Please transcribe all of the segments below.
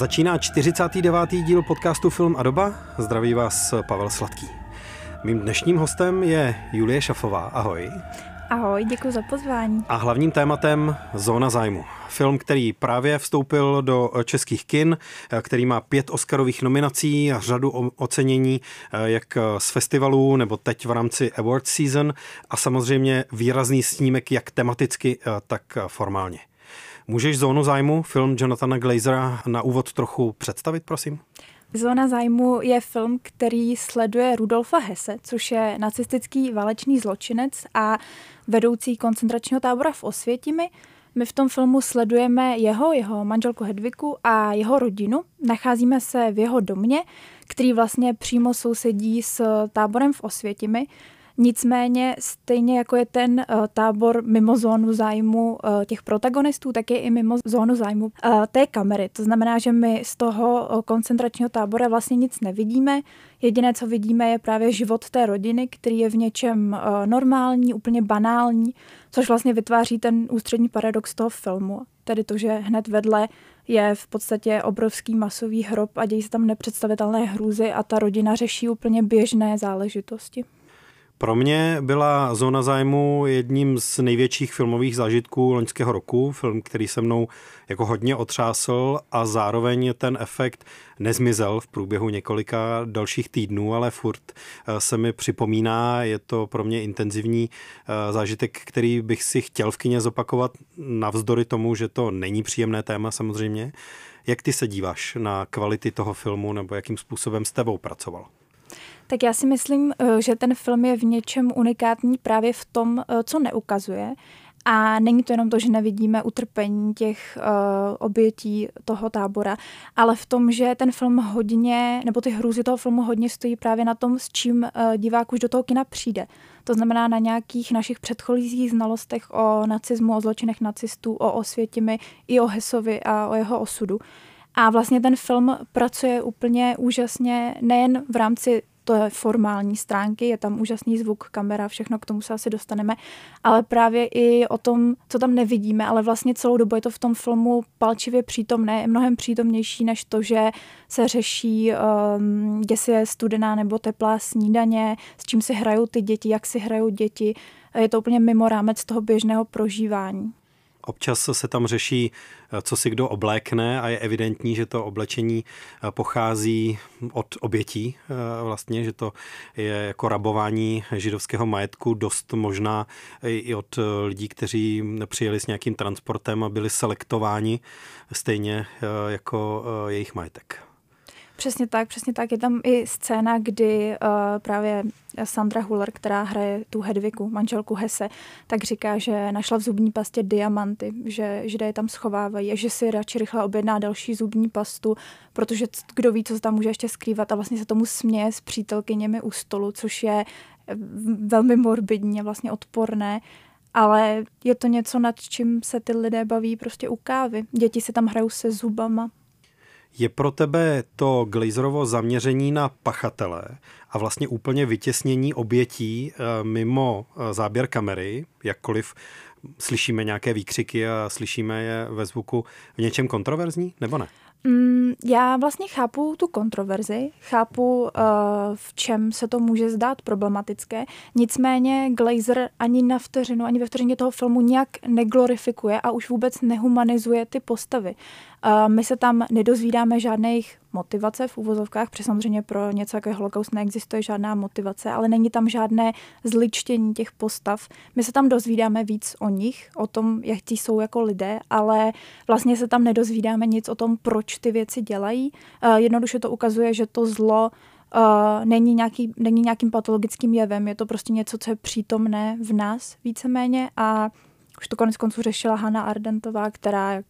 Začíná 49. díl podcastu Film a doba. Zdraví vás Pavel Sladký. Mým dnešním hostem je Julie Šafová. Ahoj. Ahoj, děkuji za pozvání. A hlavním tématem Zóna zájmu. Film, který právě vstoupil do českých kin, který má pět Oscarových nominací a řadu ocenění, jak z festivalů nebo teď v rámci Award Season a samozřejmě výrazný snímek jak tematicky, tak formálně. Můžeš zónu zájmu, film Jonathana Glazera, na úvod trochu představit, prosím? Zóna zájmu je film, který sleduje Rudolfa Hesse, což je nacistický válečný zločinec a vedoucí koncentračního tábora v Osvětimi. My v tom filmu sledujeme jeho, jeho manželku Hedviku a jeho rodinu. Nacházíme se v jeho domě, který vlastně přímo sousedí s táborem v Osvětimi. Nicméně stejně jako je ten uh, tábor mimo zónu zájmu uh, těch protagonistů, tak je i mimo zónu zájmu uh, té kamery. To znamená, že my z toho koncentračního tábora vlastně nic nevidíme. Jediné, co vidíme, je právě život té rodiny, který je v něčem normální, úplně banální, což vlastně vytváří ten ústřední paradox toho filmu. Tedy to, že hned vedle je v podstatě obrovský masový hrob a dějí se tam nepředstavitelné hrůzy a ta rodina řeší úplně běžné záležitosti. Pro mě byla Zóna zájmu jedním z největších filmových zážitků loňského roku, film, který se mnou jako hodně otřásl a zároveň ten efekt nezmizel v průběhu několika dalších týdnů, ale furt eh, se mi připomíná, je to pro mě intenzivní eh, zážitek, který bych si chtěl v kině zopakovat, navzdory tomu, že to není příjemné téma samozřejmě. Jak ty se díváš na kvality toho filmu nebo jakým způsobem s tebou pracoval? Tak já si myslím, eh, že ten film je v něčem unikátní právě v tom, eh, co neukazuje. A není to jenom to, že nevidíme utrpení těch uh, obětí toho tábora, ale v tom, že ten film hodně, nebo ty hrůzy toho filmu hodně stojí právě na tom, s čím uh, divák už do toho kina přijde. To znamená na nějakých našich předchozích znalostech o nacismu, o zločinech nacistů, o Osvětimi, i o Hesovi a o jeho osudu. A vlastně ten film pracuje úplně úžasně nejen v rámci to je formální stránky, je tam úžasný zvuk, kamera, všechno, k tomu se asi dostaneme, ale právě i o tom, co tam nevidíme, ale vlastně celou dobu je to v tom filmu palčivě přítomné, je mnohem přítomnější než to, že se řeší, um, jestli je studená nebo teplá snídaně, s čím si hrajou ty děti, jak si hrajou děti. Je to úplně mimo rámec toho běžného prožívání. Občas se tam řeší, eh, co si kdo oblékne a je evidentní, že to oblečení eh, pochází od obětí eh, vlastně, že to je jako rabování židovského majetku dost možná i od lidí, kteří přijeli s nějakým transportem a byli selektováni stejně jako jejich majetek. Přesně tak, přesně tak. Je tam i scéna, kdy uh, právě Sandra Huller, která hraje tu Hedviku, manželku Hese, tak říká, že našla v zubní pastě diamanty, že židé je tam schovávají a že si radši rychle objedná další zubní pastu, protože kdo ví, co se tam může ještě skrývat a vlastně se tomu směje s přítelkyněmi u stolu, což je eh, velmi morbidní a vlastně odporné ale je to něco, nad čím se ty lidé baví prostě u kávy. Děti si tam hrajou se zubama, je pro tebe to Glazerovo zaměření na pachatele a vlastně úplně vytěsnění obětí eh, mimo eh, záběr kamery, jakkoliv slyšíme nějaké výkřiky a slyšíme je ve zvuku v něčem kontroverzní, nebo ne? Mm, já vlastně chápu tu kontroverzi, chápu, uh, v čem se to může zdát problematické, nicméně Glazer ani na vteřinu, ani ve vteřině toho filmu nějak neglorifikuje a už vůbec nehumanizuje ty postavy. Uh, my se tam nedozvídáme žádné jejich motivace v úvozovkách, protože samozřejmě pro něco jako holokaust neexistuje žádná motivace, ale není tam žádné zličtění těch postav. My se tam dozvídáme víc o nich, o tom, jak ti jsou jako lidé, ale vlastně se tam nedozvídáme nic o tom, proč ty věci dělají. Uh, jednoduše to ukazuje, že to zlo Uh, není, nějaký, není nějakým patologickým jevem, je to prostě něco, co je přítomné v nás víceméně a už to konec konců řešila Hanna Ardentová, která uh,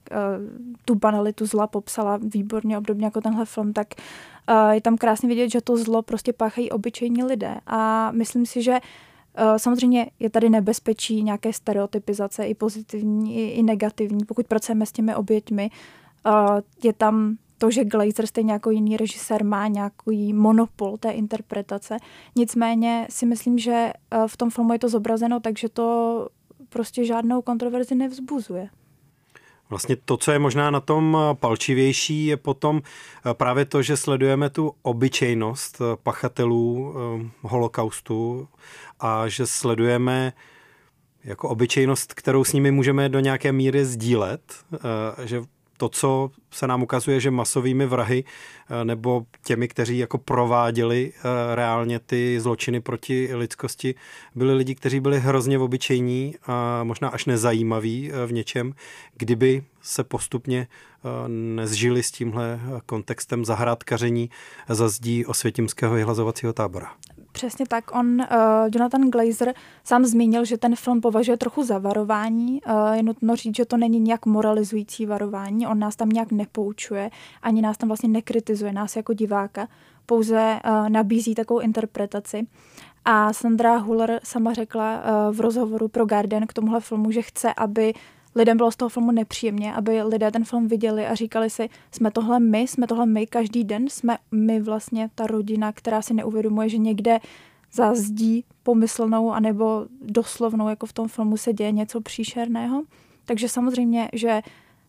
tu banalitu zla popsala výborně, obdobně jako tenhle film, tak uh, je tam krásně vidět, že to zlo prostě páchají obyčejní lidé. A myslím si, že uh, samozřejmě je tady nebezpečí nějaké stereotypizace, i pozitivní, i, i negativní, pokud pracujeme s těmi oběťmi. Uh, je tam to, že Glazer stejně jako jiný režisér má nějaký monopol té interpretace. Nicméně si myslím, že v tom filmu je to zobrazeno takže to prostě žádnou kontroverzi nevzbuzuje. Vlastně to, co je možná na tom palčivější, je potom právě to, že sledujeme tu obyčejnost pachatelů holokaustu a že sledujeme jako obyčejnost, kterou s nimi můžeme do nějaké míry sdílet, že to, co se nám ukazuje, že masovými vrahy eh, nebo těmi, kteří jako prováděli eh, reálně ty zločiny proti lidskosti, byli lidi, kteří byli hrozně obyčejní a možná až nezajímaví eh, v něčem, kdyby se postupně nezžili s tímhle kontextem zahrádkaření za zdí osvětimského vyhlazovacího tábora. Přesně tak. On, uh, Jonathan Glazer, sám zmínil, že ten film považuje trochu za varování. Uh, je nutno říct, že to není nějak moralizující varování. On nás tam nějak nepoučuje, ani nás tam vlastně nekritizuje, nás jako diváka. Pouze uh, nabízí takovou interpretaci. A Sandra Huller sama řekla uh, v rozhovoru pro Guardian k tomuhle filmu, že chce, aby lidem bylo z toho filmu nepříjemně, aby lidé ten film viděli a říkali si, jsme tohle my, jsme tohle my každý den, jsme my vlastně ta rodina, která si neuvědomuje, že někde za zdí pomyslnou anebo doslovnou, jako v tom filmu se děje něco příšerného. Takže samozřejmě, že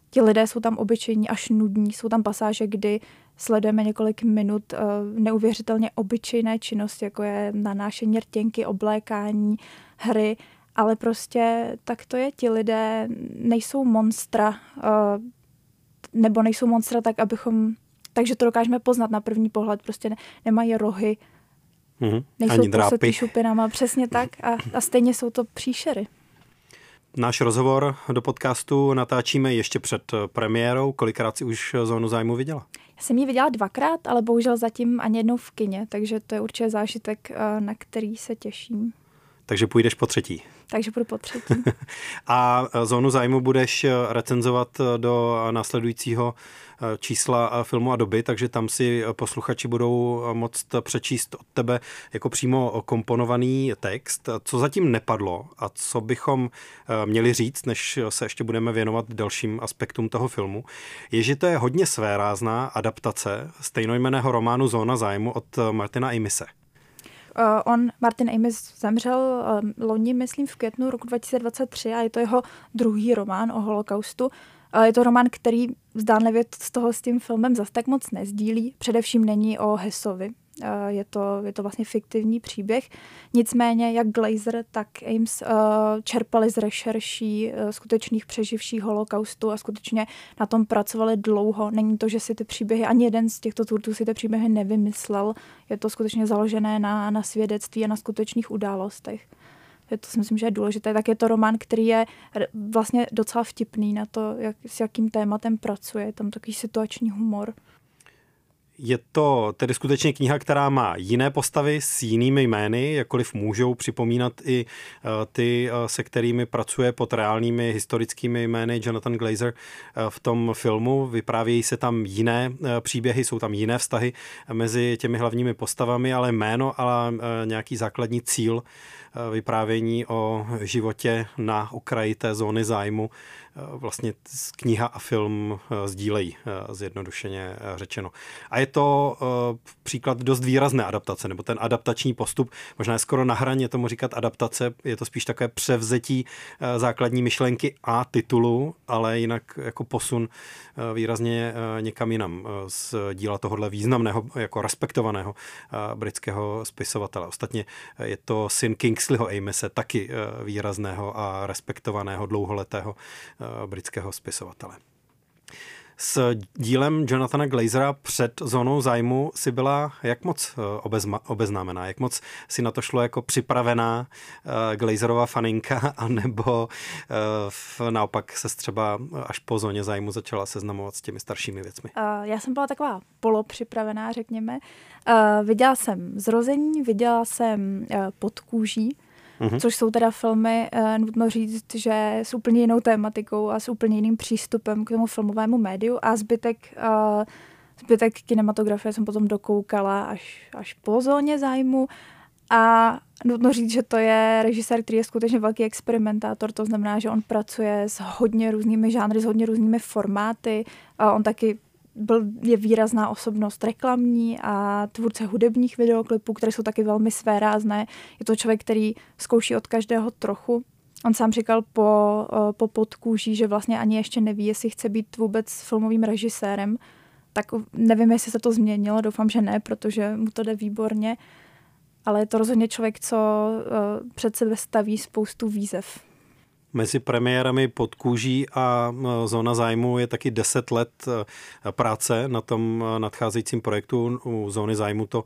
ti lidé jsou tam obyčejní až nudní, jsou tam pasáže, kdy sledujeme několik minut uh, neuvěřitelně obyčejné činnosti, jako je nanášení rtěnky, oblékání, hry ale prostě tak to je, ti lidé nejsou monstra, eh, nebo nejsou monstra tak, abychom, takže to dokážeme poznat na první pohled, prostě ne, nemají rohy, mm-hmm. nejsou posetý šupinama, přesně tak a, a stejně jsou to příšery. Náš rozhovor do podcastu natáčíme ještě před premiérou. Kolikrát si už zónu zájmu viděla? Já jsem ji viděla dvakrát, ale bohužel zatím ani jednou v kině, takže to je určitě zážitek, eh, na který se těším. Takže půjdeš po třetí. Takže půjdu po třetí. a e, zónu zájmu budeš e, recenzovat e, do následujícího čísla filmu a doby, takže tam si posluchači budou moct přečíst od tebe jako přímo komponovaný text. Co zatím nepadlo a co bychom měli říct, než se ještě budeme věnovat dalším aspektům toho filmu, je, že to je hodně svérázná adaptace stejnojmeného románu Zóna zájmu od Martina Imise. Uh, on, Martin Amis, zemřel uh, loni, myslím, v květnu roku 2023 a je to jeho druhý román o holokaustu. Uh, je to román, který zdánlivě z toho s tím filmem zas tak moc nezdílí. Především není o Hesovi, Eh, je to, je to vlastně fiktivní příběh. Nicméně jak Glazer, tak Ames eh, čerpali z rešerší eh, skutečných přeživších holokaustu a skutečně na tom pracovali dlouho. Není to, že si ty příběhy, ani jeden z těchto tvůrců si ty příběhy nevymyslel. Je to skutečně založené na, na svědectví a na skutečných událostech. Je to si myslím, že je důležité. Tak je to román, který je vlastně docela vtipný na to, jak, s jakým tématem pracuje. Je tam takový situační humor. Je to tedy skutečně kniha, která má jiné postavy s jinými jmény, jakkoliv můžou připomínat i eh, ty, eh, se kterými pracuje pod reálnými historickými jmény Jonathan Glazer eh, v tom filmu. Vyprávějí se tam jiné příběhy, jsou tam jiné vztahy mezi těmi hlavními postavami, ale jméno a nějaký základní cíl vyprávění o životě na okraji té zóny zájmu vlastně kniha a film sdílejí, zjednodušeně řečeno. A je to příklad dost výrazné adaptace, nebo ten adaptační postup, možná je skoro na hraně tomu říkat adaptace, je to spíš takové převzetí základní myšlenky a titulu, ale jinak jako posun výrazně někam jinam z díla tohohle významného, jako respektovaného britského spisovatele. Ostatně je to syn Kingsleyho Amese, taky výrazného a respektovaného dlouholetého britského spisovatele. S dílem Jonathana Glazera před zónou zájmu si byla jak moc eh, obezma, obeznámená, jak moc si na to šlo jako připravená uh, faninka, anebo uh, naopak se třeba až po zóně zájmu začala seznamovat s těmi staršími věcmi? Uh, já jsem byla taková polopřipravená, řekněme. Uh, viděla jsem Zrození, viděla jsem uh, Pod kůží, mm-hmm. což jsou teda filmy, uh, nutno říct, že s úplně jinou tématikou a s úplně jiným přístupem k tomu filmovému médiu a zbytek, uh, zbytek kinematografie jsem potom dokoukala až, až po zóně zájmu a nutno říct, že to je režisér, který je skutečně velký experimentátor, to znamená, že on pracuje s hodně různými žánry, s hodně různými formáty. A on taky byl, je výrazná osobnost reklamní a tvůrce hudebních videoklipů, které jsou taky velmi svérázné. Je to člověk, který zkouší od každého trochu. On sám říkal po, po podkůží, že vlastně ani ještě neví, jestli chce být vůbec filmovým režisérem. Tak nevím, jestli se to změnilo, doufám, že ne, protože mu to jde výborně. Ale je to rozhodně člověk, co před sebe staví spoustu výzev. Mezi premiérami pod kůží a zóna zájmu je taky 10 let práce na tom nadcházejícím projektu. U zóny zájmu to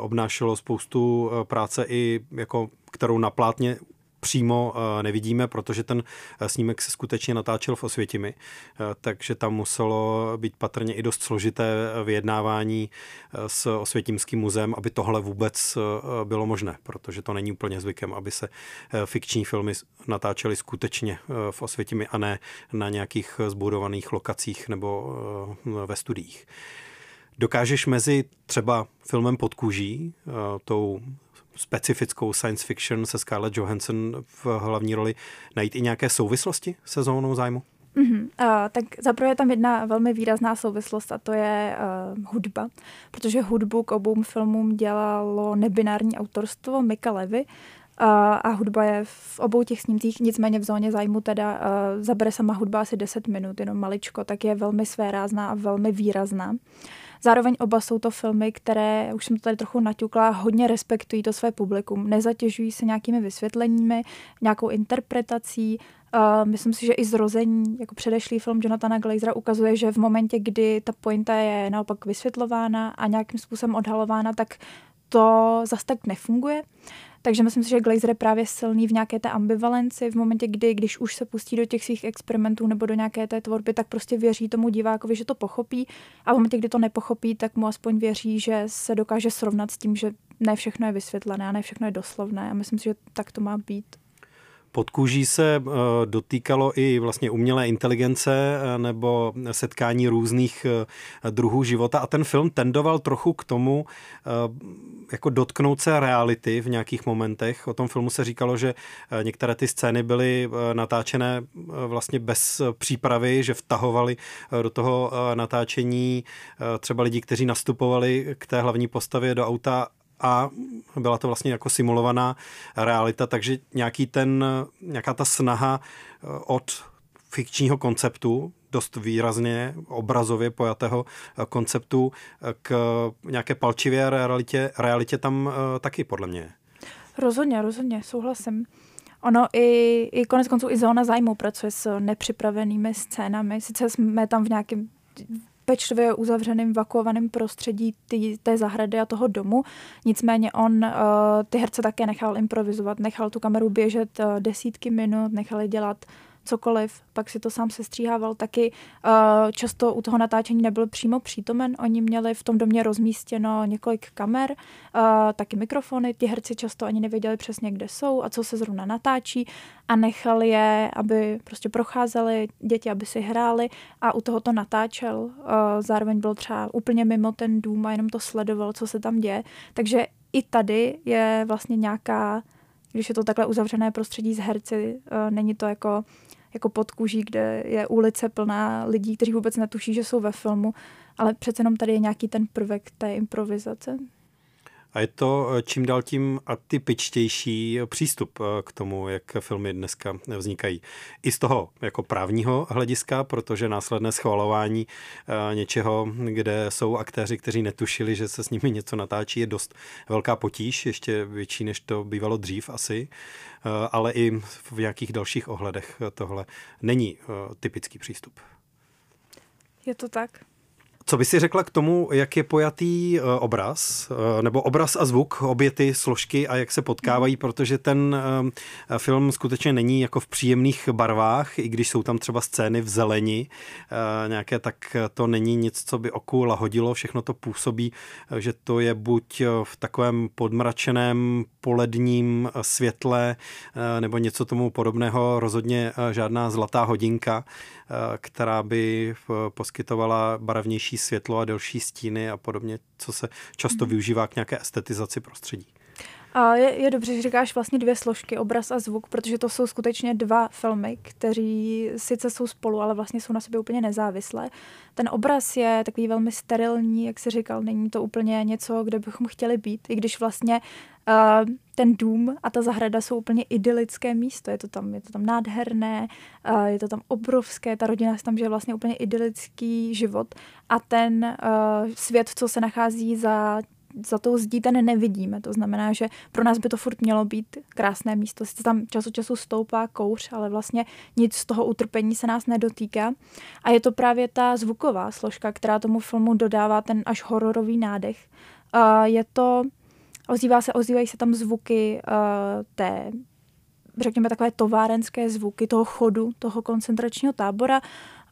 obnášelo spoustu práce i jako kterou na plátně přímo eh, nevidíme, protože ten eh, snímek se skutečně natáčel v Osvětimi, eh, takže tam muselo být patrně i dost složité vyjednávání s Osvětimským muzeem, aby tohle vůbec bylo možné, protože to není úplně zvykem, aby se fikční filmy natáčely skutečně v Osvětimi a ne na nějakých zbudovaných lokacích nebo ve studiích. Dokážeš mezi třeba filmem pod kůží, tou specifickou science fiction se Scarlett Johansson v hlavní roli najít i nějaké souvislosti se zónou zájmu? Uh, tak zaprvé je tam jedna velmi výrazná souvislost a to je uh, hudba, protože hudbu k obou filmům dělalo nebinární autorstvo Mika Levy, Uh, a hudba je v obou těch snímcích, nicméně v zóně zájmu teda uh, zabere sama hudba asi 10 minut, jenom maličko, tak je velmi svérázná a velmi výrazná. Uh, Zároveň oba jsou to filmy, které, už jsem to tady trochu naťukla, hodně respektují to své publikum. Nezatěžují se nějakými vysvětleními, nějakou interpretací. Uh, myslím si, že i zrození, jako předešlý film Jonathana Glazera, ukazuje, že v momentě, kdy ta pointa je naopak vysvětlována a nějakým způsobem odhalována, tak to zas tak nefunguje. Takže myslím si, že Glazer je právě silný v nějaké té ambivalenci, v momentě, kdy, když už se pustí do těch svých experimentů nebo do nějaké té tvorby, tak prostě věří tomu divákovi, že to pochopí a v momentě, kdy to nepochopí, tak mu aspoň věří, že se dokáže srovnat s tím, že ne všechno je vysvětlené a ne všechno je doslovné a myslím si, že tak to má být. Pod kůží se eh, dotýkalo i vlastně umělé inteligence eh, nebo setkání různých eh, druhů života a ten film tendoval trochu k tomu jako dotknout se reality v nějakých momentech. O tom filmu se říkalo, že některé ty scény byly natáčené vlastně bez přípravy, že vtahovali do toho natáčení třeba lidi, kteří nastupovali k té hlavní postavě do auta a byla to vlastně jako simulovaná realita, takže nějaký ten, nějaká ta snaha eh, od fikčního konceptu, dost výrazně obrazově pojatého eh, konceptu eh, k nějaké palčivé realitě, realitě tam taky podle mě Rozhodně, rozhodně, souhlasím. Ono i, i konec konců i zóna zájmu pracuje s nepřipravenými scénami. Sice jsme tam v nějakém pečlivě uzavřeným, vakuovaným prostředí tý, té zahrady a toho domu. Nicméně on uh, ty herce také nechal improvizovat, nechal tu kameru běžet uh, desítky minut, nechal je dělat cokoliv, pak si to sám sestříhával. Taky uh, často u toho natáčení nebyl přímo přítomen. Oni měli v tom domě rozmístěno několik kamer, uh, taky mikrofony. Ti herci často ani nevěděli přesně, kde jsou a co se zrovna natáčí a nechali je, aby prostě procházeli děti, aby si hráli a u toho to natáčel. Uh, zároveň byl třeba úplně mimo ten dům a jenom to sledoval, co se tam děje. Takže i tady je vlastně nějaká když je to takhle uzavřené prostředí s herci, není to jako jako pod kůží, kde je ulice plná lidí, kteří vůbec netuší, že jsou ve filmu, ale přece jenom tady je nějaký ten prvek té improvizace. A je to eh, čím dál tím atypičtější přístup eh, k tomu, jak filmy dneska vznikají. I z toho jako právního hlediska, protože následné schvalování eh, něčeho, kde jsou aktéři, kteří netušili, že se s nimi něco natáčí, je dost velká potíž, ještě větší, než to bývalo dřív asi, ale i v nějakých dalších ohledech tohle není typický přístup. Je to tak. Co by si řekla k tomu, jak je pojatý eh, obraz, eh, nebo obraz a zvuk, obě ty složky a jak se potkávají, mhm. protože ten eh, film skutečně není jako v příjemných barvách, i když jsou tam třeba scény v zeleni nějaké, tak to není nic, co by oku lahodilo, všechno to působí, že to je buď v takovém podmračeném poledním světle nebo něco tomu podobného, rozhodně žádná zlatá hodinka, která by poskytovala barevnější světlo a delší stíny a podobně, co se často hmm. využívá k nějaké estetizaci prostředí. A je, je dobře, že říkáš vlastně dvě složky, obraz a zvuk, protože to jsou skutečně dva filmy, kteří sice jsou spolu, ale vlastně jsou na sobě úplně nezávislé. Ten obraz je takový velmi sterilní, jak jsi říkal, není to úplně něco, kde bychom chtěli být, i když vlastně uh, ten dům a ta zahrada jsou úplně idylické místo. Je to tam, je to tam nádherné, uh, je to tam obrovské, ta rodina se tam žije vlastně úplně idylický život a ten uh, svět, co se nachází za za tou zdí ten nevidíme. To znamená, že pro nás by to furt mělo být krásné místo. Sice tam čas od času stoupá kouř, ale vlastně nic z toho utrpení se nás nedotýká. A je to právě ta zvuková složka, která tomu filmu dodává ten až hororový nádech. Uh, je to, ozývá se, ozývají se tam zvuky uh, té řekněme takové továrenské zvuky toho chodu, toho koncentračního tábora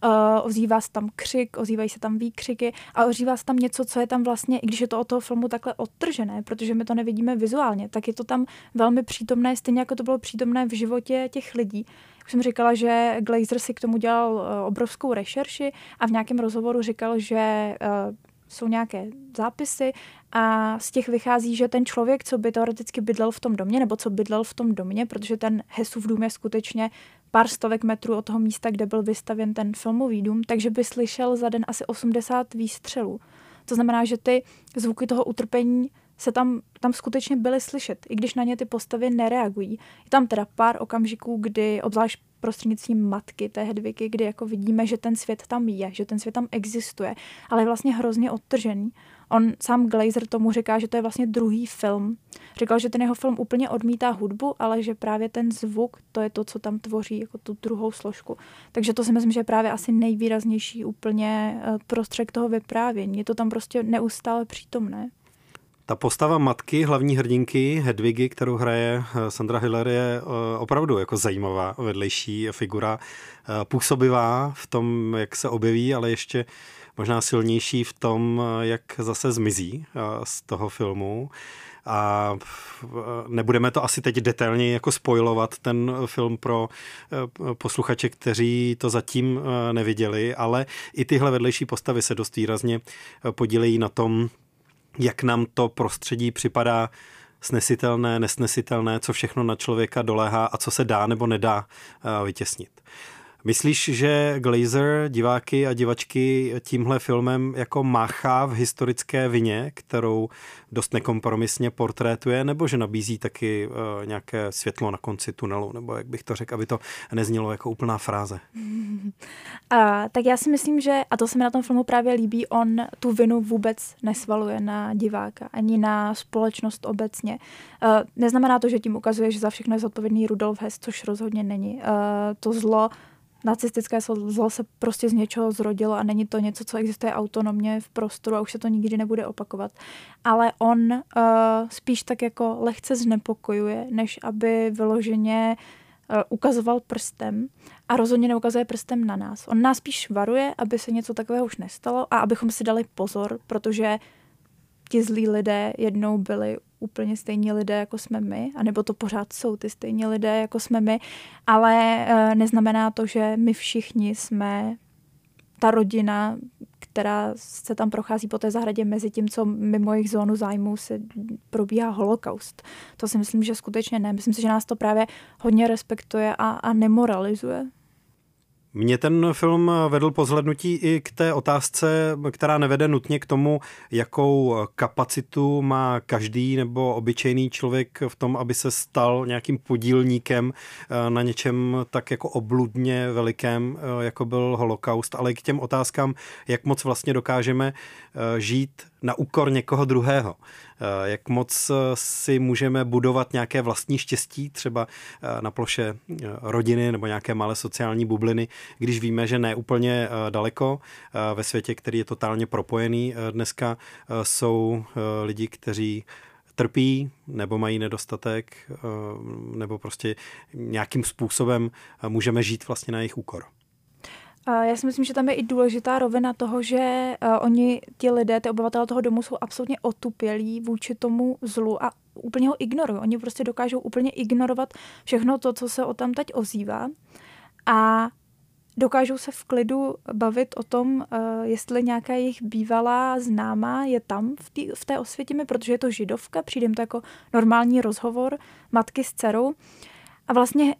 uh, ozývá se tam křik, ozývají se tam výkřiky a ozývá se tam něco, co je tam vlastně, i když je to od toho filmu takhle odtržené, protože my to nevidíme vizuálně, tak je to tam velmi přítomné, stejně jako to bylo přítomné v životě těch lidí. Už jsem říkala, že Glazer si k tomu dělal uh, obrovskou rešerši a v nějakém rozhovoru říkal, že uh, jsou nějaké zápisy a z těch vychází, že ten člověk, co by teoreticky bydlel v tom domě, nebo co bydlel v tom domě, protože ten Hesův dům je skutečně pár stovek metrů od toho místa, kde byl vystavěn ten filmový dům, takže by slyšel za den asi 80 výstřelů. To znamená, že ty zvuky toho utrpení se tam, tam skutečně byly slyšet, i když na ně ty postavy nereagují. Je tam teda pár okamžiků, kdy, obzvlášť prostřednictvím matky té Hedviky, kdy jako vidíme, že ten svět tam je, že ten svět tam existuje, ale je vlastně hrozně odtržený. On sám Glazer tomu říká, že to je vlastně druhý film. Říkal, že ten jeho film úplně odmítá hudbu, ale že právě ten zvuk, to je to, co tam tvoří jako tu druhou složku. Takže to si myslím, že je právě asi nejvýraznější úplně eh, prostředek toho vyprávění. Je to tam prostě neustále přítomné. Ta postava matky, hlavní hrdinky Hedvigy, kterou hraje eh, Sandra Hiller, je eh, opravdu jako zajímavá vedlejší figura, působivá v tom, jak se objeví, ale ještě možná silnější v tom, jak zase zmizí z toho filmu. A nebudeme to asi teď detailně jako spojovat ten film pro posluchače, kteří to zatím neviděli, ale i tyhle vedlejší postavy se dost výrazně podílejí na tom, jak nám to prostředí připadá snesitelné, nesnesitelné, co všechno na člověka doléhá a co se dá nebo nedá vytěsnit. Myslíš, že Glazer diváky a divačky tímhle filmem jako máchá v historické vině, kterou dost nekompromisně portrétuje, nebo že nabízí taky uh, nějaké světlo na konci tunelu, nebo jak bych to řekl, aby to neznělo jako úplná fráze? A, tak já si myslím, že, a to se mi na tom filmu právě líbí, on tu vinu vůbec nesvaluje na diváka, ani na společnost obecně. Uh, neznamená to, že tím ukazuje, že za všechno je zodpovědný Rudolf Hess, což rozhodně není. Uh, to zlo nacistické zlo se prostě z něčeho zrodilo a není to něco, co existuje autonomně v prostoru a už se to nikdy nebude opakovat. Ale on uh, spíš tak jako lehce znepokojuje, než aby vyloženě uh, ukazoval prstem a rozhodně neukazuje prstem na nás. On nás spíš varuje, aby se něco takového už nestalo a abychom si dali pozor, protože ti zlí lidé jednou byli úplně stejní lidé, jako jsme my, anebo to pořád jsou ty stejní lidé, jako jsme my, ale e, neznamená to, že my všichni jsme ta rodina, která se tam prochází po té zahradě mezi tím, co mimo jejich zónu zájmu se probíhá holokaust. To si myslím, že skutečně ne. Myslím si, že nás to právě hodně respektuje a, a nemoralizuje. Mě ten film vedl po zhlednutí i k té otázce, která nevede nutně k tomu, jakou kapacitu má každý nebo obyčejný člověk v tom, aby se stal nějakým podílníkem eh, na něčem tak jako obludně velikém, eh, jako byl holokaust, ale i k těm otázkám, jak moc vlastně dokážeme eh, žít na úkor někoho druhého. Eh, jak moc eh, si můžeme budovat nějaké vlastní štěstí, třeba eh, na ploše rodiny nebo nějaké malé sociální bubliny, když víme, že ne úplně daleko ve světě, který je totálně propojený dneska, jsou lidi, kteří trpí nebo mají nedostatek, nebo prostě nějakým způsobem můžeme žít vlastně na jejich úkor. Já si myslím, že tam je i důležitá rovina toho, že uh, oni, ti lidé, ty obyvatelé toho domu jsou absolutně otupělí vůči tomu zlu a úplně ho ignorují. Oni prostě dokážou úplně ignorovat všechno to, co se o tam teď ozývá. A dokážou se v klidu bavit o tom, uh, jestli nějaká jejich bývalá známá je tam v, tý, v té osvětimi, protože je to židovka, přijde to jako normální rozhovor matky s dcerou. A vlastně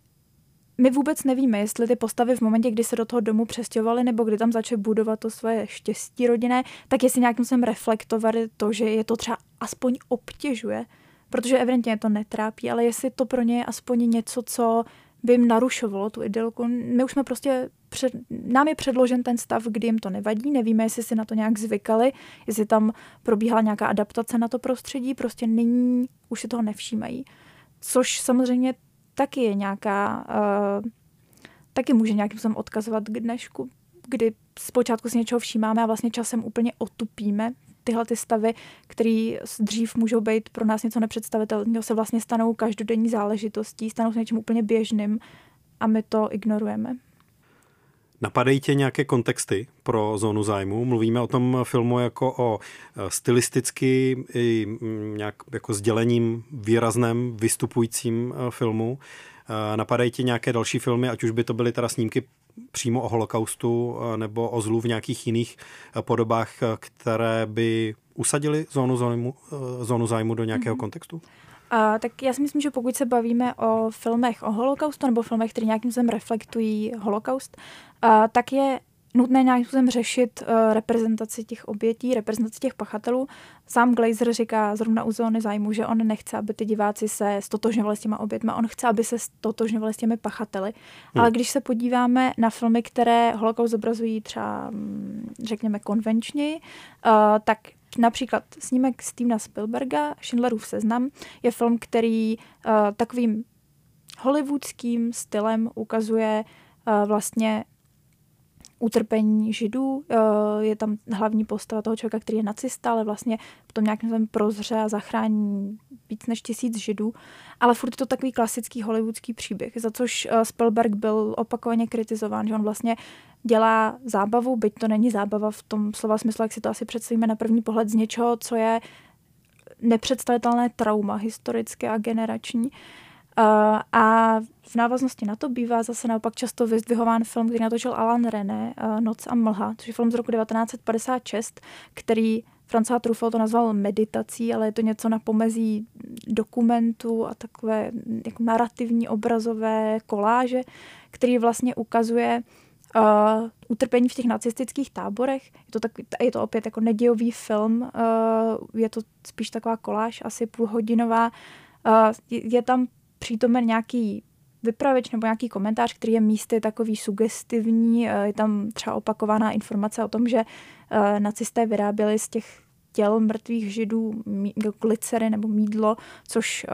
my vůbec nevíme, jestli ty postavy v momentě, kdy se do toho domu přestěhovaly nebo kdy tam začaly budovat to svoje štěstí rodinné, tak jestli nějakým způsobem reflektovali to, že je to třeba aspoň obtěžuje, protože evidentně to netrápí, ale jestli to pro ně je aspoň něco, co by jim narušovalo tu idylku. My už jsme prostě, před, nám je předložen ten stav, kdy jim to nevadí, nevíme, jestli si na to nějak zvykali, jestli tam probíhala nějaká adaptace na to prostředí, prostě není, už si toho nevšímají. Což samozřejmě taky je nějaká, uh, taky může nějakým způsobem odkazovat k dnešku, kdy zpočátku si něčeho všímáme a vlastně časem úplně otupíme tyhle ty stavy, které dřív můžou být pro nás něco nepředstavitelného, se vlastně stanou každodenní záležitostí, stanou se něčím úplně běžným a my to ignorujeme. Napadají tě nějaké kontexty pro zónu zájmu? Mluvíme o tom filmu jako o e, stylisticky i mm, nějak jako sdělením výrazném, vystupujícím e, filmu. E, napadají tě nějaké další filmy, ať už by to byly teda snímky přímo o holokaustu nebo o zlu v nějakých jiných podobách, které by usadili zónu zájmu, zónu zájmu do nějakého mm-hmm. kontextu? A, tak já si myslím, že pokud se bavíme o filmech o holokaustu nebo filmech, které nějakým způsobem reflektují holokaust, a, tak je nutné nějakým způsobem řešit uh, reprezentaci těch obětí, reprezentaci těch pachatelů. Sám Glazer říká zrovna u zóny zájmu, že on nechce, aby ty diváci se stotožňovali s těma obětmi, on chce, aby se stotožňovali s těmi pachateli. Hmm. Ale když se podíváme na filmy, které holokaust zobrazují třeba, mm, řekněme, konvenčněji, uh, tak Například snímek Stevena Spielberga, Schindlerův seznam, je film, který uh, takovým hollywoodským stylem ukazuje uh, vlastně utrpení židů. Uh, je tam hlavní postava toho člověka, který je nacista, ale vlastně potom nějakým způsobem prozře a zachrání víc než tisíc židů. Ale furt je to takový klasický hollywoodský příběh, za což Spielberg byl opakovaně kritizován, že on vlastně dělá zábavu, byť to není zábava v tom slova smyslu, jak si to asi představíme na první pohled z něčeho, co je nepředstavitelné trauma historické a generační. Uh, a v návaznosti na to bývá zase naopak často vyzdvihován film, který natočil Alan René, uh, Noc a mlha, což je film z roku 1956, který Francois Truffaut to nazval meditací, ale je to něco na pomezí dokumentu a takové jako narrativní obrazové koláže, který vlastně ukazuje uh, utrpení v těch nacistických táborech. Je to, tak, je to opět jako nedějový film, uh, je to spíš taková koláž, asi půlhodinová. Uh, je, tam přítomen nějaký vypravěč nebo nějaký komentář, který je místy takový sugestivní. Je tam třeba opakovaná informace o tom, že nacisté vyráběli z těch těl mrtvých židů glicery nebo mídlo, což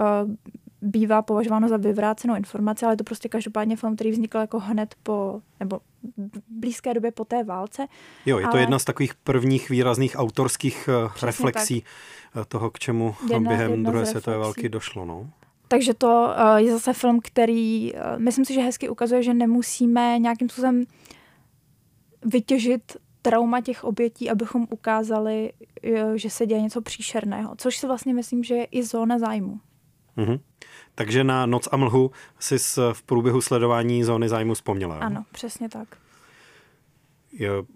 bývá považováno za vyvrácenou informaci, ale je to prostě každopádně film, který vznikl jako hned po, nebo v blízké době po té válce. Jo, je to ale... jedna z takových prvních výrazných autorských eh, Přesně reflexí tak. Eh, toho, k čemu jedna, během jedna druhé světové války došlo. No? Takže to eh, je zase film, který, myslím si, že hezky ukazuje, že nemusíme nějakým způsobem vytěžit trauma těch obětí, abychom ukázali, že se děje něco příšerného. Což si vlastně myslím, že je i zóna zájmu. Mm-hmm. Takže na Noc a mlhu jsi v průběhu sledování zóny zájmu vzpomněla. Jo? Ano, přesně tak.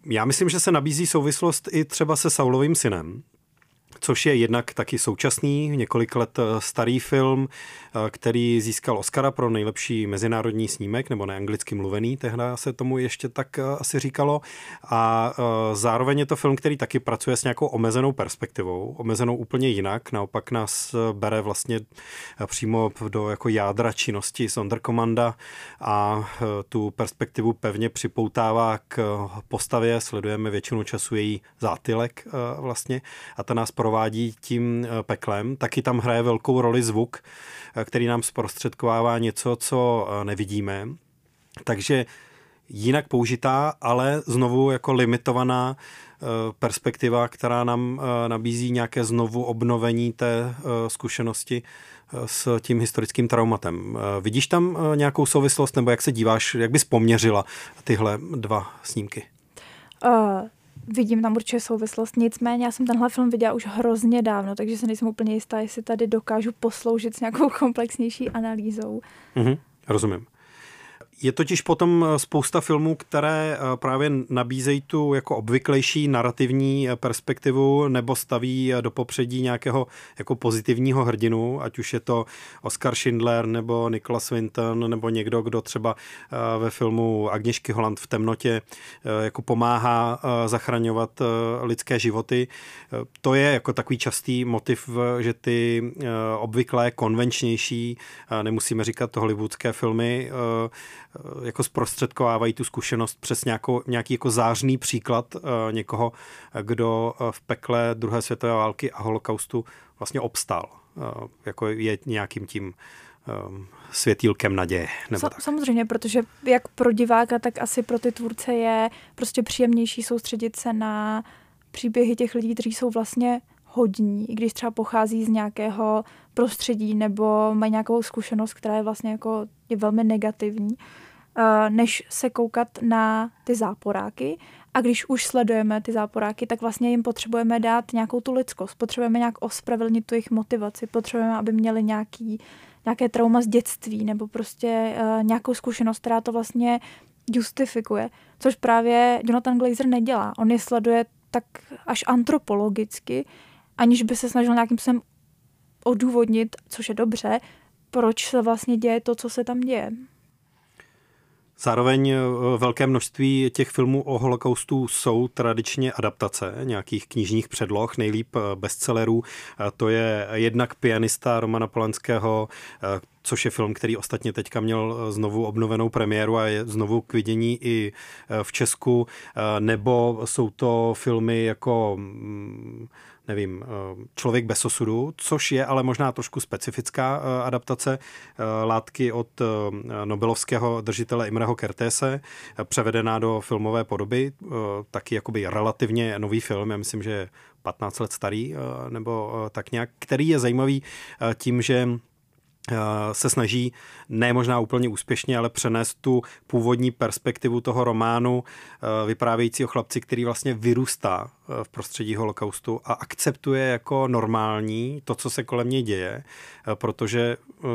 Já myslím, že se nabízí souvislost i třeba se Saulovým synem, což je jednak taky současný, několik let eh, starý film, eh, který získal Oscara pro nejlepší mezinárodní snímek, nebo neanglicky mluvený, tehdy se tomu ještě tak eh, asi říkalo. A zároveň je to film, který taky pracuje s nějakou omezenou perspektivou, omezenou úplně jinak, naopak nás bere vlastně přímo do jako jádra činnosti Sonderkommanda a tu perspektivu pevně připoutává k postavě, sledujeme většinu času její zátylek vlastně a ta nás provádí tím eh, peklem, taky tam hraje velkou roli zvuk, eh, který nám zprostředkovává něco, co eh, nevidíme. Takže jinak použitá, ale znovu jako limitovaná perspektiva, která nám nabízí nějaké znovu obnovení té zkušenosti s tím historickým traumatem. Vidíš tam nějakou souvislost, nebo jak se díváš, jak bys poměřila tyhle dva snímky? Uh, vidím tam určitě souvislost. Nicméně já jsem tenhle film viděla už hrozně dávno, takže se nejsem úplně jistá, jestli tady dokážu posloužit s nějakou komplexnější analýzou. Mm-hmm, rozumím. Je totiž potom eh, spousta filmů, které eh, právě nabízejí tu jako obvyklejší narrativní eh, perspektivu nebo staví do popředí nějakého jako pozitivního hrdinu, ať už je to Oscar Schindler nebo Nicholas Winton nebo někdo, kdo třeba ve filmu Agněšky Holland v temnotě jako pomáhá zachraňovat lidské životy. To je jako takový častý motiv, že ty obvyklé konvenčnější, nemusíme říkat hollywoodské filmy, jako zprostředkovávají tu zkušenost přes nějakou, nějaký jako zářný příklad eh, někoho, kdo eh, v pekle druhé světové války a holokaustu vlastně obstál. Jako je nějakým tím světýlkem naděje. Nebo tak. Samozřejmě, protože jak pro diváka, tak asi pro ty tvůrce je prostě příjemnější soustředit se na příběhy těch lidí, kteří jsou vlastně hodní, i když třeba pochází z nějakého prostředí nebo mají nějakou zkušenost, která je vlastně jako je velmi negativní. Eh, než se koukat na ty záporáky. A když už sledujeme ty záporáky, tak vlastně jim potřebujeme dát nějakou tu lidskost, potřebujeme nějak ospravedlnit tu jejich motivaci, potřebujeme, aby měli nějaký, nějaké trauma z dětství nebo prostě uh, nějakou zkušenost, která to vlastně justifikuje. Což právě Jonathan Glazer nedělá. On je sleduje tak až antropologicky, aniž by se snažil nějakým způsobem odůvodnit, což je dobře, proč se vlastně děje to, co se tam děje. Zároveň eh, velké množství těch filmů o holokaustu jsou tradičně adaptace nějakých knižních předloh, nejlíp eh, bestsellerů. To je jednak pianista Romana Polanského, eh, což je film, který ostatně teďka měl znovu obnovenou premiéru a je znovu k vidění i v Česku, nebo jsou to filmy jako mm, nevím, eh, Člověk bez osudu, což je ale možná trošku specifická eh, adaptace eh, látky od Nobelovského držitele Imreho Kertése, převedená do filmové podoby, taky jakoby relativně nový film, já myslím, že je 15 let starý, nebo tak nějak, který je zajímavý tím, že se snaží ne možná úplně úspěšně, ale přenést tu původní perspektivu toho románu vyprávějící o chlapci, který vlastně vyrůstá v prostředí holokaustu a akceptuje jako normální to, co se kolem něj děje, protože eh,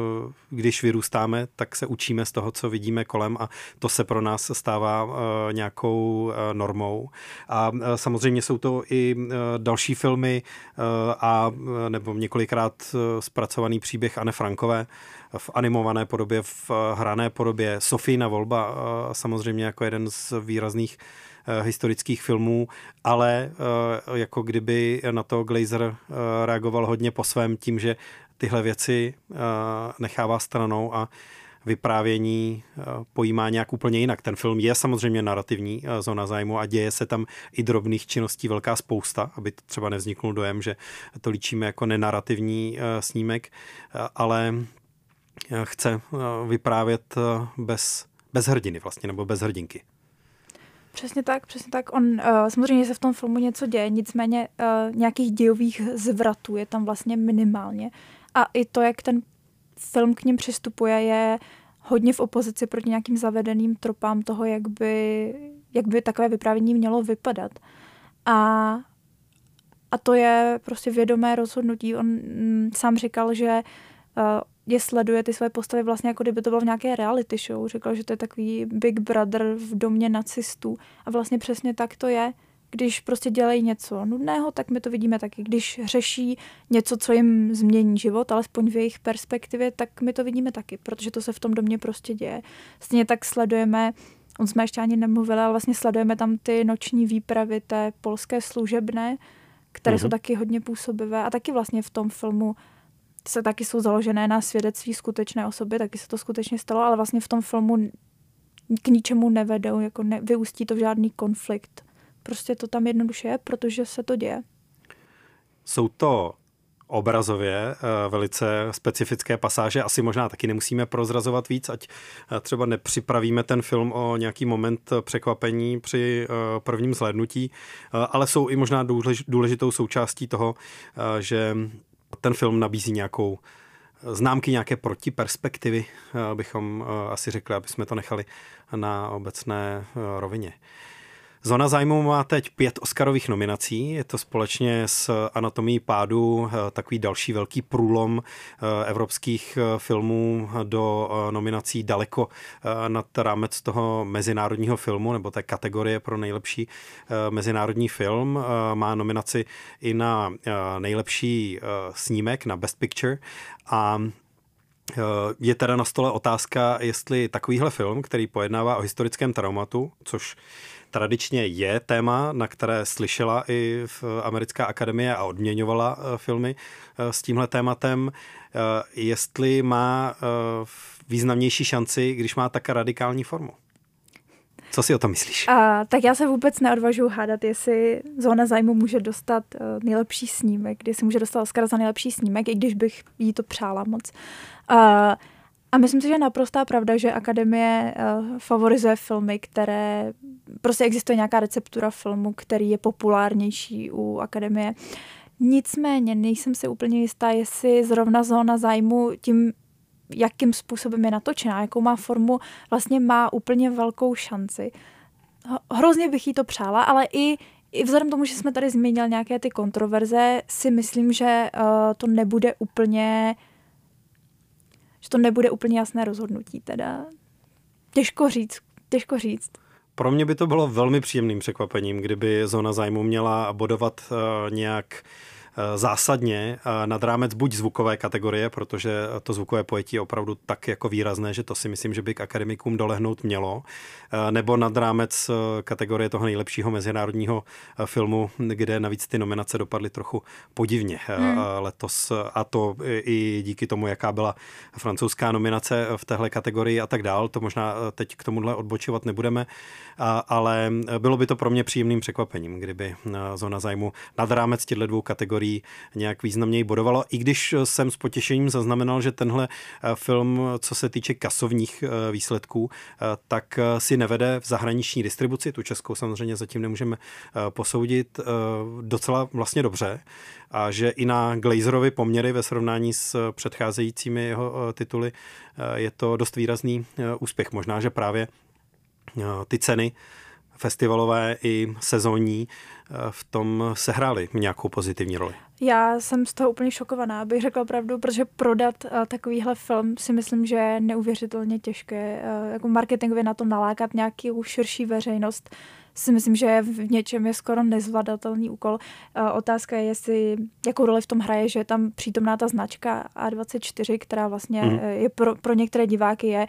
když vyrůstáme, tak se učíme z toho, co vidíme kolem a to se pro nás stává eh, nějakou eh, normou. A samozřejmě jsou to i další filmy a nebo několikrát zpracovaný příběh Anne Frankové v animované podobě, v hrané podobě. Sofína volba samozřejmě jako jeden z výrazných Eh, historických filmů, ale eh, jako kdyby na to Glazer eh, reagoval hodně po svém tím, že tyhle věci nechává stranou a vyprávění pojímá nějak úplně jinak. Ten film je samozřejmě narrativní zóna zájmu a děje se tam i drobných činností velká spousta, aby třeba nevzniknul dojem, že to líčíme jako nenarativní snímek, ale chce vyprávět bez, bez hrdiny vlastně, nebo bez hrdinky. Přesně tak, přesně tak. On, uh, samozřejmě se v tom filmu něco děje, nicméně uh, nějakých dějových zvratů je tam vlastně minimálně. A i to, jak ten film k ním přistupuje, je hodně v opozici proti nějakým zavedeným tropám toho, jak by, jak by takové vyprávění mělo vypadat. A, a to je prostě vědomé rozhodnutí. On mm, sám říkal, že uh, je sleduje ty své postavy vlastně jako kdyby to bylo v nějaké reality show. Řekl, že to je takový Big Brother v domě nacistů. A vlastně přesně tak to je. Když prostě dělají něco nudného, tak my to vidíme taky. Když řeší něco, co jim změní život, alespoň v jejich perspektivě, tak my to vidíme taky, protože to se v tom domě prostě děje. Stejně tak sledujeme On jsme ještě ani nemluvili, ale vlastně sledujeme tam ty noční výpravy té polské služebné, které mm-hmm. jsou taky hodně působivé a taky vlastně v tom filmu se taky jsou založené na svědectví skutečné osoby, taky se to skutečně stalo, ale vlastně v tom filmu k ničemu nevedou, jako ne, vyústí to v žádný konflikt. Prostě to tam jednoduše je, protože se to děje. Jsou to obrazově eh, velice specifické pasáže. Asi možná taky nemusíme prozrazovat víc, ať eh, třeba nepřipravíme ten film o nějaký moment překvapení při eh, prvním zhlédnutí, ale jsou i možná důležitou součástí toho, že ten film nabízí nějakou známky nějaké protiperspektivy, bychom asi řekli, aby jsme to nechali na obecné rovině. Zóna zájmu má teď pět Oscarových nominací. Je to společně s Anatomí pádu eh, takový další velký průlom eh, evropských eh, filmů do nominací daleko nad rámec toho mezinárodního filmu nebo té kategorie pro nejlepší mezinárodní film. Má nominaci i na nejlepší snímek, na Best Picture a je teda na stole otázka, jestli takovýhle film, který pojednává o historickém traumatu, což tradičně je téma, na které slyšela i v Americká akademie a odměňovala eh, filmy eh, s tímhle tématem, eh, jestli má významnější šanci, když má tak radikální formu. Co si o tom myslíš? A, tak já se vůbec neodvažuji hádat, jestli zóna zájmu může dostat uh, nejlepší snímek, si může dostat Oscar za nejlepší snímek, i když bych jí to přála moc. Uh, a myslím si, že je naprostá pravda, že Akademie uh, favorizuje filmy, které prostě existuje nějaká receptura filmu, který je populárnější u Akademie. Nicméně nejsem si úplně jistá, jestli zrovna zóna zájmu tím, jakým způsobem je natočená, jakou má formu, vlastně má úplně velkou šanci. Hrozně bych jí to přála, ale i, i vzhledem tomu, že jsme tady zmínili nějaké ty kontroverze, si myslím, že uh, to nebude úplně že to nebude úplně jasné rozhodnutí teda. Těžko říct, těžko říct. Pro mě by to bylo velmi příjemným překvapením, kdyby zóna zájmu měla bodovat uh, nějak uh, zásadně eh, nad rámec buď zvukové kategorie, protože to zvukové pojetí je opravdu tak jako výrazné, že to si myslím, že by k akademikům dolehnout mělo, eh, nebo nad rámec kategorie toho nejlepšího mezinárodního filmu, kde navíc ty nominace dopadly trochu podivně hmm. letos a to i díky tomu, jaká byla francouzská nominace v téhle kategorii a tak dál. To možná teď k tomuhle odbočovat nebudeme, ale bylo by to pro mě příjemným překvapením, kdyby zóna zájmu nad rámec těchto dvou kategorií který nějak významněji bodovalo, i když jsem s potěšením zaznamenal, že tenhle eh, film, co se týče kasovních eh, výsledků, eh, tak si nevede v zahraniční distribuci, tu českou samozřejmě zatím nemůžeme posoudit docela vlastně dobře. A že i na Glazerovi poměry ve srovnání s předcházejícími jeho tituly je to dost výrazný úspěch. Možná, že právě ty ceny festivalové i sezónní eh, v tom sehrály nějakou pozitivní roli. Já jsem z toho úplně šokovaná, abych řekla pravdu, protože prodat uh, takovýhle film si myslím, že je neuvěřitelně těžké. Uh, jako marketingově na to nalákat nějakou širší veřejnost si myslím, že v něčem je skoro nezvladatelný úkol. Uh, otázka je, jestli, jakou roli v tom hraje, že je tam přítomná ta značka A24, která vlastně mm. je pro, pro některé diváky je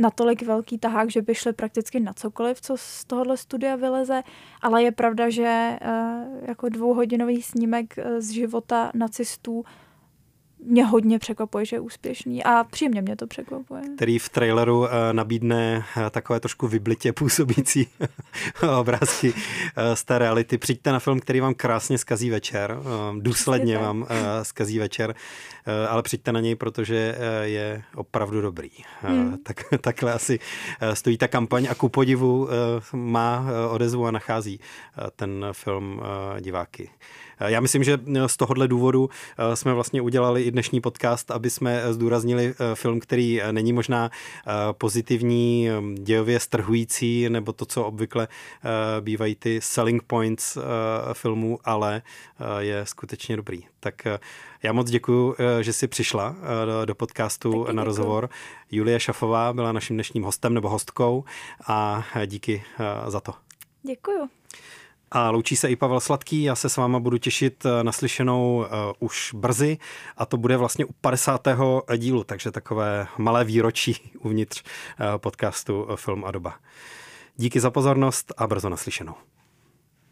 natolik velký tahák, že by šli prakticky na cokoliv, co z tohohle studia vyleze, ale je pravda, že uh, jako dvouhodinový snímek eh, z života nacistů mě hodně překvapuje, že je úspěšný a příjemně mě to překvapuje. Který v traileru uh, nabídne uh, takové trošku vyblitě působící obrázky uh, z té reality. Přijďte na film, který vám krásně skazí večer, důsledně vám skazí večer, ale přijďte na něj, protože je opravdu dobrý. Hmm. tak, takhle asi stojí ta kampaň a ku podivu má odezvu a nachází ten film diváky. Já myslím, že z tohohle důvodu jsme vlastně udělali i dnešní podcast, aby jsme zdůraznili film, který není možná pozitivní, dějově strhující, nebo to, co obvykle bývají ty selling points filmů, ale je skutečně dobrý. Tak já moc děkuji, že jsi přišla do podcastu Taky na rozhovor. Julie Šafová byla naším dnešním hostem nebo hostkou a díky za to. Děkuju. A loučí se i Pavel Sladký, já se s váma budu těšit eh, na slyšenou uh, už brzy a to bude vlastně u 50. dílu, takže takové malé výročí uvnitř uh, podcastu Film a doba. Díky za pozornost a brzo naslyšenou.